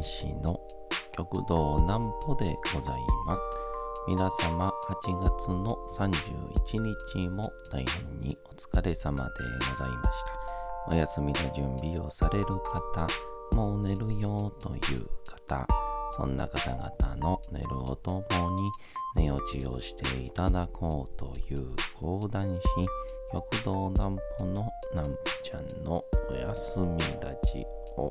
講談師の極道南歩でございます。皆様8月の31日も大変にお疲れ様でございました。お休みの準備をされる方、もう寝るよという方、そんな方々の寝るをともに寝落ちをしていただこうという講談師、極道南歩の南歩ちゃんのおやすみラジオ。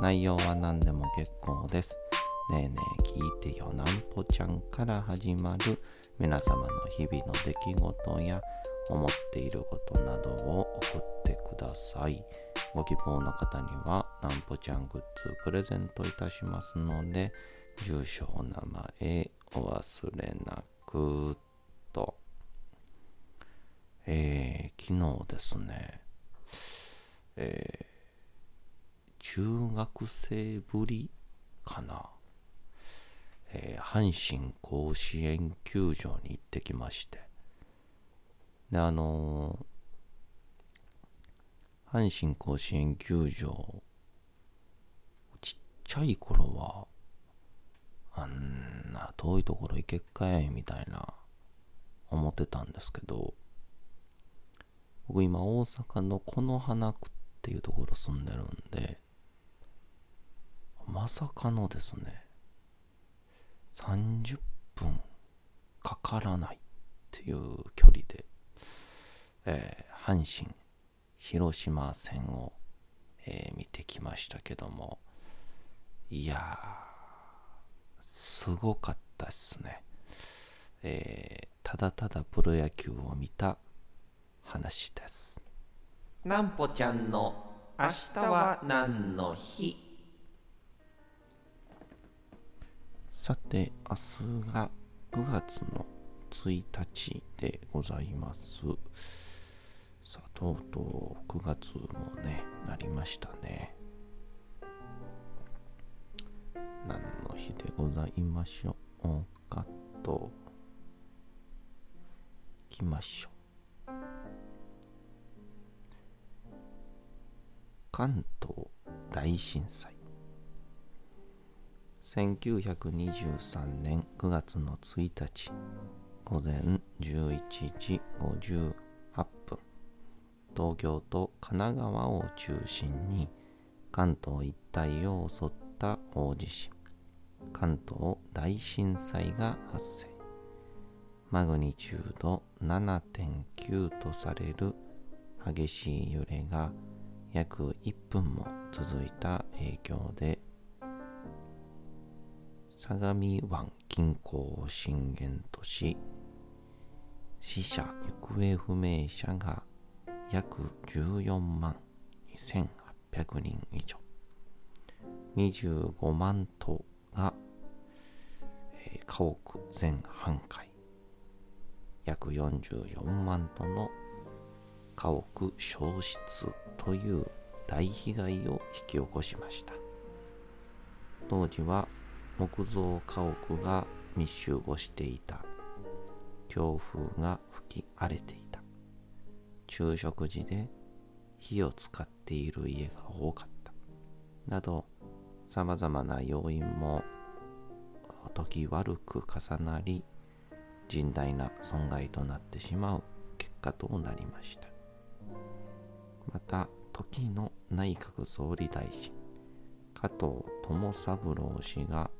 内容は何でも結構です。ねえねえ聞いてよなんぽちゃんから始まる皆様の日々の出来事や思っていることなどを送ってください。ご希望の方にはなんぽちゃんグッズプレゼントいたしますので、住所お名前お忘れなくと。えー、昨日ですね、えー中学生ぶりかな、えー阪神甲子園球場に行ってきまして。であのー阪神甲子園球場ちっちゃい頃はあんな遠いところ行けっかいみたいな思ってたんですけど僕今大阪の此花区っていうところ住んでるんでまさかのですね30分かからないっていう距離で、えー阪神広島戦を、えー見てきましたけどもいやすごかったっすね、えーただただプロ野球を見た話です。なんぽちゃんの明日は何の日？さて、明日が9月の1日でございます。さあ、とうとう9月もね、なりましたね。何の日でございましょう？かと、きましょう。関東大震災。1923年9月の1日午前11時58分。東京と神奈川を中心に関東一帯を襲った大地震。関東大震災が発生。マグニチュード7.9とされる激しい揺れが約1分も続いた影響で相模湾近郊を震源とし死者行方不明者が約14万2800人以上。25万棟が、えー家屋全半壊。約44万棟の家屋消失という大被害を引き起こしました。当時は木造家屋が密集をしていた。強風が吹き荒れていた。昼食時で火を使っている家が多かった。などさまざまな要因も時悪く重なり甚大な損害となってしまう結果となりました。また時の内閣総理大臣加藤友三郎氏が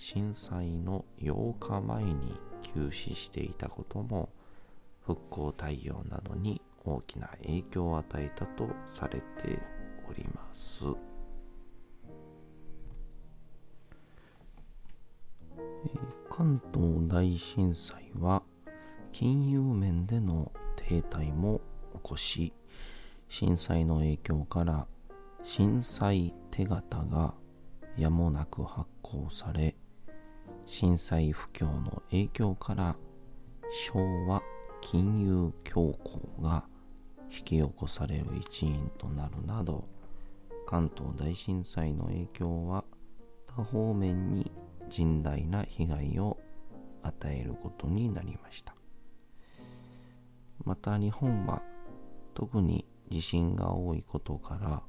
震災の8日前に急死していたことも復興対応などに大きな影響を与えたとされております。関東大震災は金融面での停滞も起こし震災の影響から震災手形がやもなく発行され震災不況の影響から昭和金融恐慌が引き起こされる一因となるなど関東大震災の影響は多方面に甚大な被害を与えることになりました。また日本は特に地震が多いことから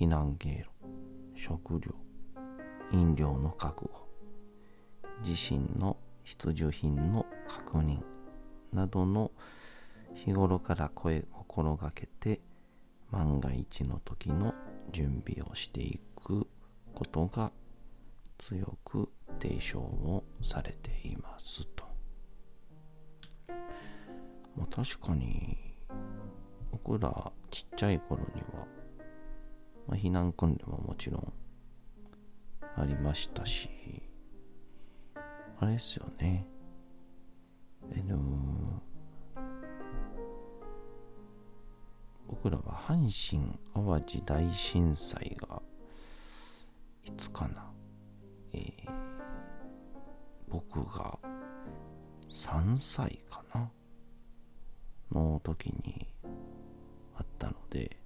避難経路食料飲料の確保地震の必需品の確認などの日頃から声心がけて万が一の時の準備をしていくことが強く提唱をされていますと。まあ、確かに僕らちっちゃい頃には、まあ、避難訓練はもちろんありましたしあれですよね。あの僕らは阪神・淡路大震災がいつかな、えー、僕が3歳かな。の時にあったので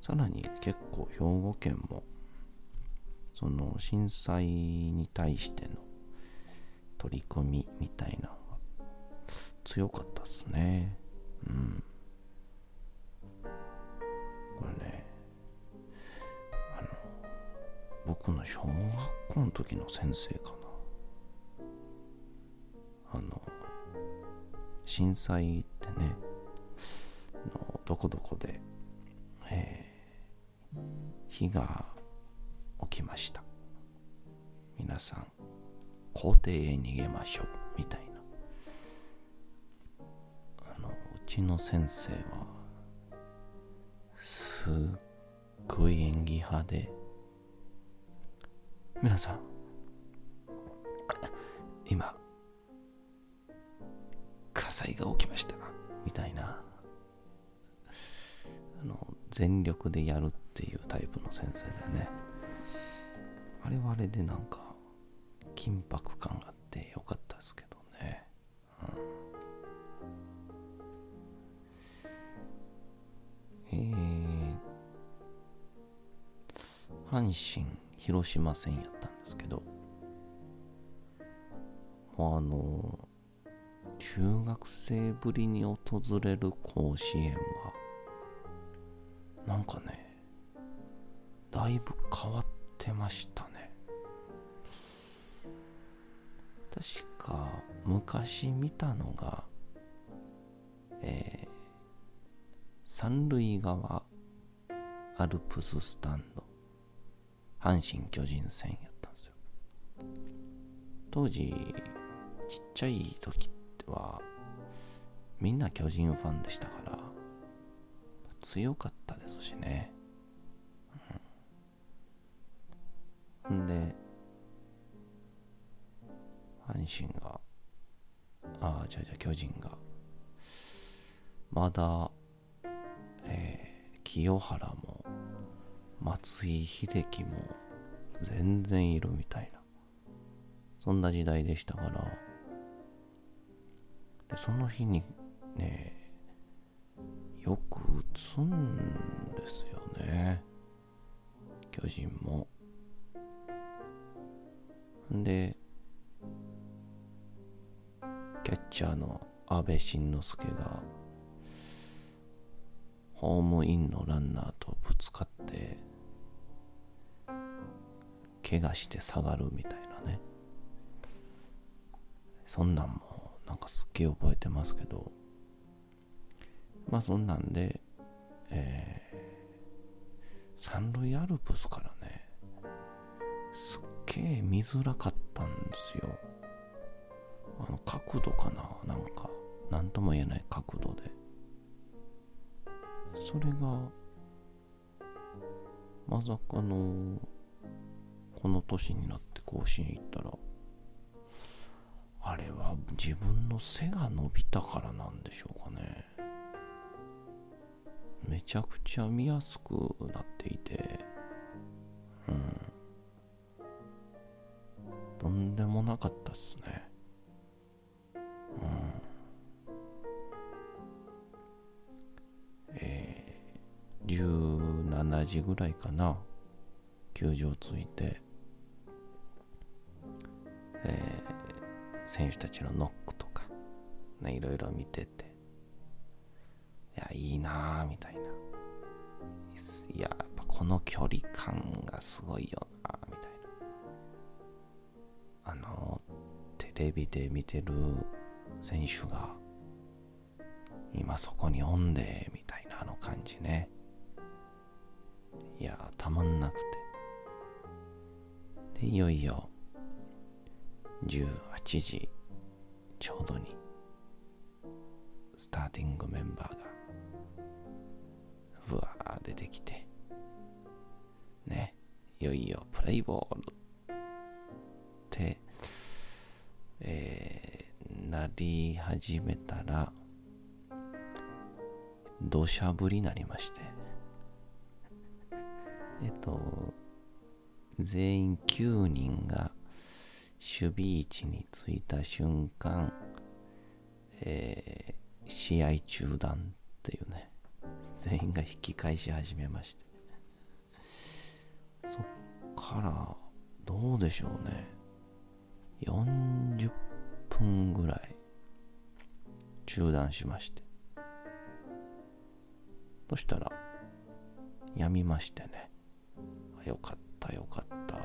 さらに結構兵庫県もその震災に対しての取り組みみたいなのが強かったっすね。うん。これねあの僕の小学校の時の先生かな。あの震災ってねのどこどこで、えー、火がきました。皆さん校庭へ逃げましょうみたいな。あのうちの先生はすっごい演技派で皆さん今火災が起きましたみたいな。あの全力でやるっていうタイプの先生だよね。れはあれでなんか緊迫感があってよかったですけどね、うん、えー、阪神広島戦やったんですけどあの中学生ぶりに訪れる甲子園はなんかねだいぶ変わってましたね。確か昔見たのが、えー、三塁側アルプススタンド。阪神巨人戦やったんですよ。当時ちっちゃい時ってはみんな巨人ファンでしたから強かったですしね、うん、んで阪神が、ああ、じゃあじゃあ巨人が、まだ、えー、清原も、松井秀喜も、全然いるみたいな、そんな時代でしたから、で、その日にね、よく打つんですよね。巨人も。で、チャーの阿部慎之助がホームインのランナーとぶつかって怪我して下がるみたいなね。そんなんもなんかすっげえ覚えてますけど。まあそんなんでえー、三塁アルプスからねすっげえ見づらかったんですよ。あの角度かな？なんか何とも言えない角度で。それがまさかのこの年になって甲子園行ったらあれは自分の背が伸びたからなんでしょうかね。めちゃくちゃ見やすくなっていて。うん。とんでもなかったっすね。時ぐらいかな。球場着いて、えー、選手たちのノックとか、ね、いろいろ見てて。いやいいなぁみたいな。いややっぱこの距離感がすごいよなみたいな。あのテレビで見てる選手が今そこにおんでみたいなあの感じね。いやたまんなくて。でいよいよ18時ちょうどにスターティングメンバーがうわー出てきて。ねいよいよプレイボールってえー、なり始めたら土砂降りになりまして。えっと全員9人が守備位置についた瞬間、えー、試合中断っていうね。全員が引き返し始めまして。そっからどうでしょうね。40分ぐらい中断しまして。そしたらやみましてね。よかったよかった。っ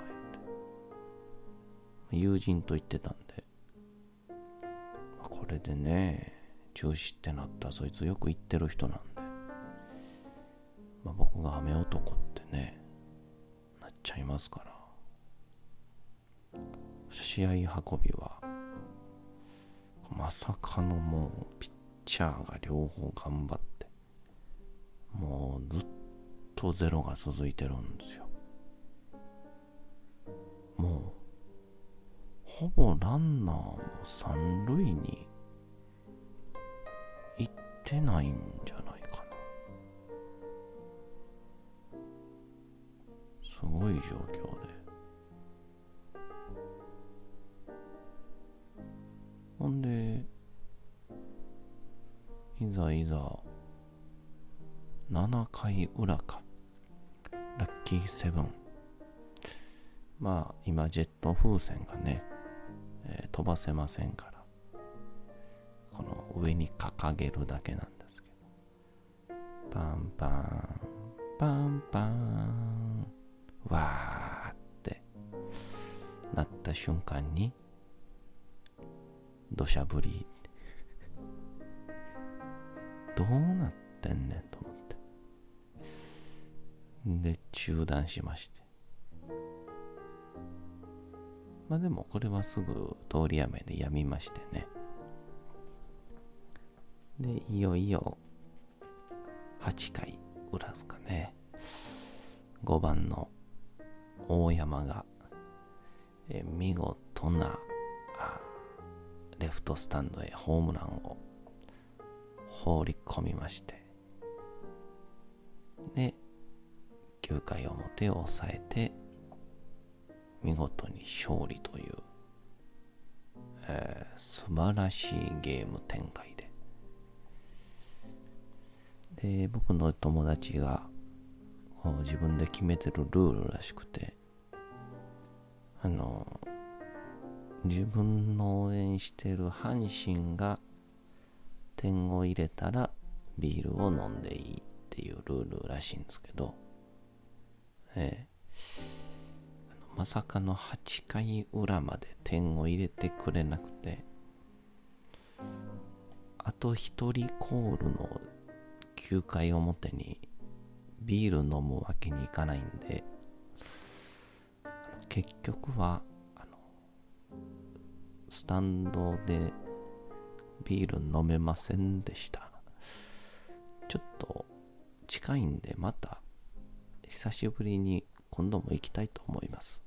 て友人と言ってたんで。これでね中止ってなったそいつよく言ってる人なんで。まあ、僕が雨男ってねなっちゃいますから。試合運びはまさかのもうピッチャーが両方頑張ってもうずっとゼロが続いてるんですよ。もうほぼランナーも三塁に行ってないんじゃないかな。すごい状況で。ほんでいざいざ7回裏か。ラッキーセブン。まあ今ジェット風船がね、えー、飛ばせませんからこの上に掲げるだけなんですけどパンパンパンパンわーってなった瞬間に土砂降りどうなってんねんと思って。で中断しまして。まあでもこれはすぐ通り雨でやみましてね。でいよいよ8回裏ですかね。5番の大山が、え見事なレフトスタンドへホームランを放り込みまして。で9回表を抑えて見事に勝利という、えー、素晴らしいゲーム展開で。で僕の友達が自分で決めてるルールらしくてあの自分の応援してる阪神が点を入れたらビールを飲んでいいっていうルールらしいんですけど、ええ、まさかの8回裏まで点を入れてくれなくて。あと1人コールの9回表にビール飲むわけにいかないんで。結局はあのスタンドでビール飲めませんでした。ちょっと近いんでまた久しぶりに今度も行きたいと思います。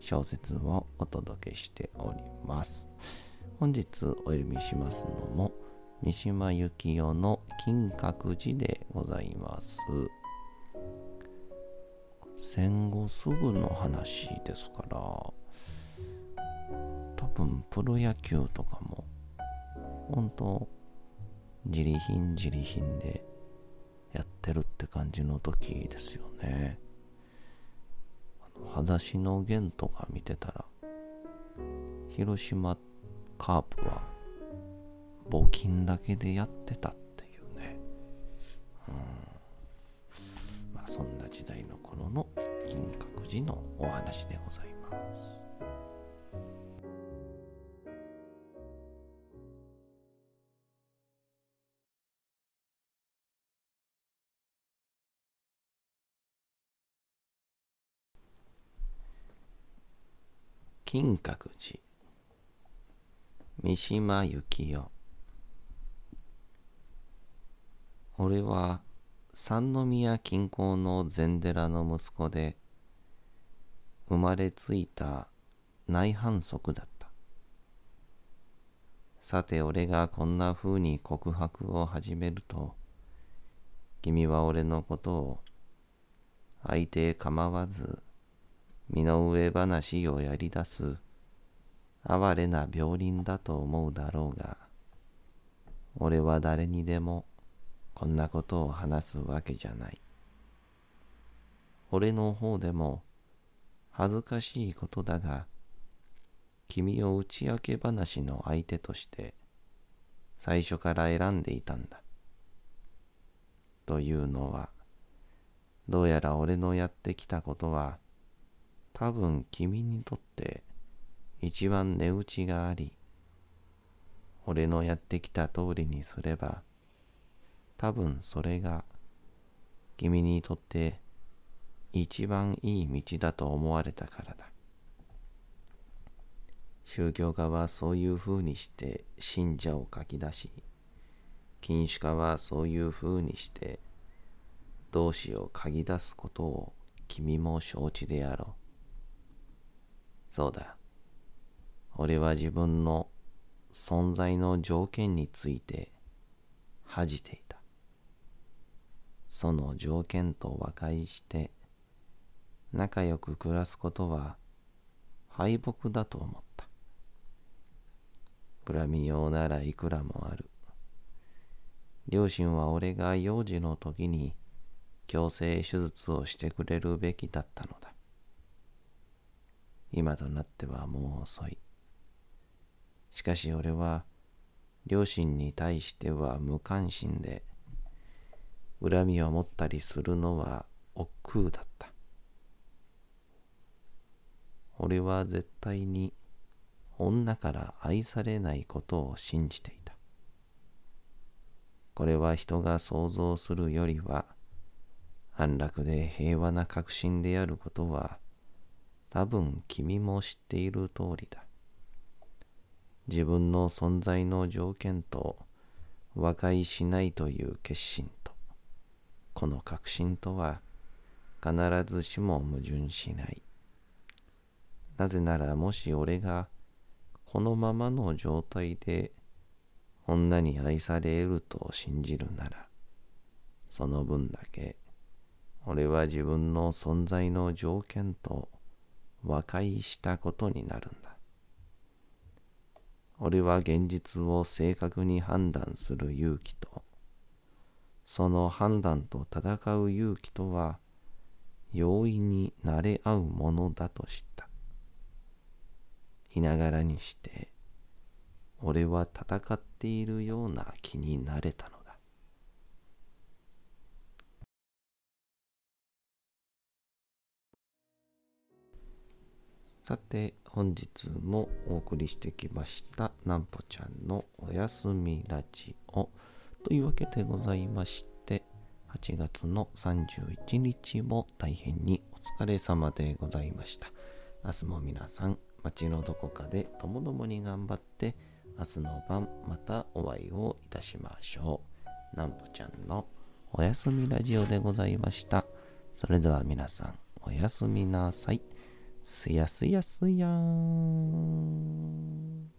小説をお届けしております。本日お読みしますのも三島由紀夫の金閣寺でございます。戦後すぐの話ですから多分プロ野球とかも本当自利品自利品でやってるって感じの時ですよね。裸足の弦とか見てたら広島カープは募金だけでやってたっていうね。うん。まあそんな時代の頃の銀閣寺のお話でございます。金閣寺。三島由紀夫。俺は三宮近郊の禅寺の息子で生まれついた内反則だった。さて俺がこんな風に告白を始めると君は俺のことを相手構わず身の上話をやり出す哀れな病人だと思うだろうが、俺は誰にでもこんなことを話すわけじゃない。俺の方でも恥ずかしいことだが、君を打ち明け話の相手として最初から選んでいたんだ。というのは、どうやら俺のやってきたことは、多分君にとって一番値打ちがあり、俺のやってきた通りにすれば、多分それが君にとって一番いい道だと思われたからだ。宗教家はそういうふうにして信者を書き出し、禁酒家はそういうふうにして同志を嗅ぎ出すことを君も承知であろう。そうだ。俺は自分の存在の条件について恥じていた。その条件と和解して仲良く暮らすことは敗北だと思った。恨みようならいくらもある。両親は俺が幼児の時に強制手術をしてくれるべきだったのだ。今となってはもう遅い。しかし俺は両親に対しては無関心で、恨みを持ったりするのは億劫だった。俺は絶対に女から愛されないことを信じていた。これは人が想像するよりは安楽で平和な確信であることは多分君も知っている通りだ。自分の存在の条件と和解しないという決心と、この確信とは必ずしも矛盾しない。なぜならもし俺がこのままの状態で女に愛されると信じるなら、その分だけ俺は自分の存在の条件と和解したことになるんだ。俺は現実を正確に判断する勇気と、その判断と戦う勇気とは、容易に慣れ合うものだと知った。いながらにして、俺は戦っているような気になれたのさて本日もお送りしてきましたなんぽちゃんのおやすみラジオというわけでございまして、8月の31日も大変にお疲れ様でございました。明日も皆さん、街のどこかでともどもに頑張って、明日の晩またお会いをいたしましょう。なんぽちゃんのおやすみラジオでございました。それでは皆さん、おやすみなさい。すやすやすやーん。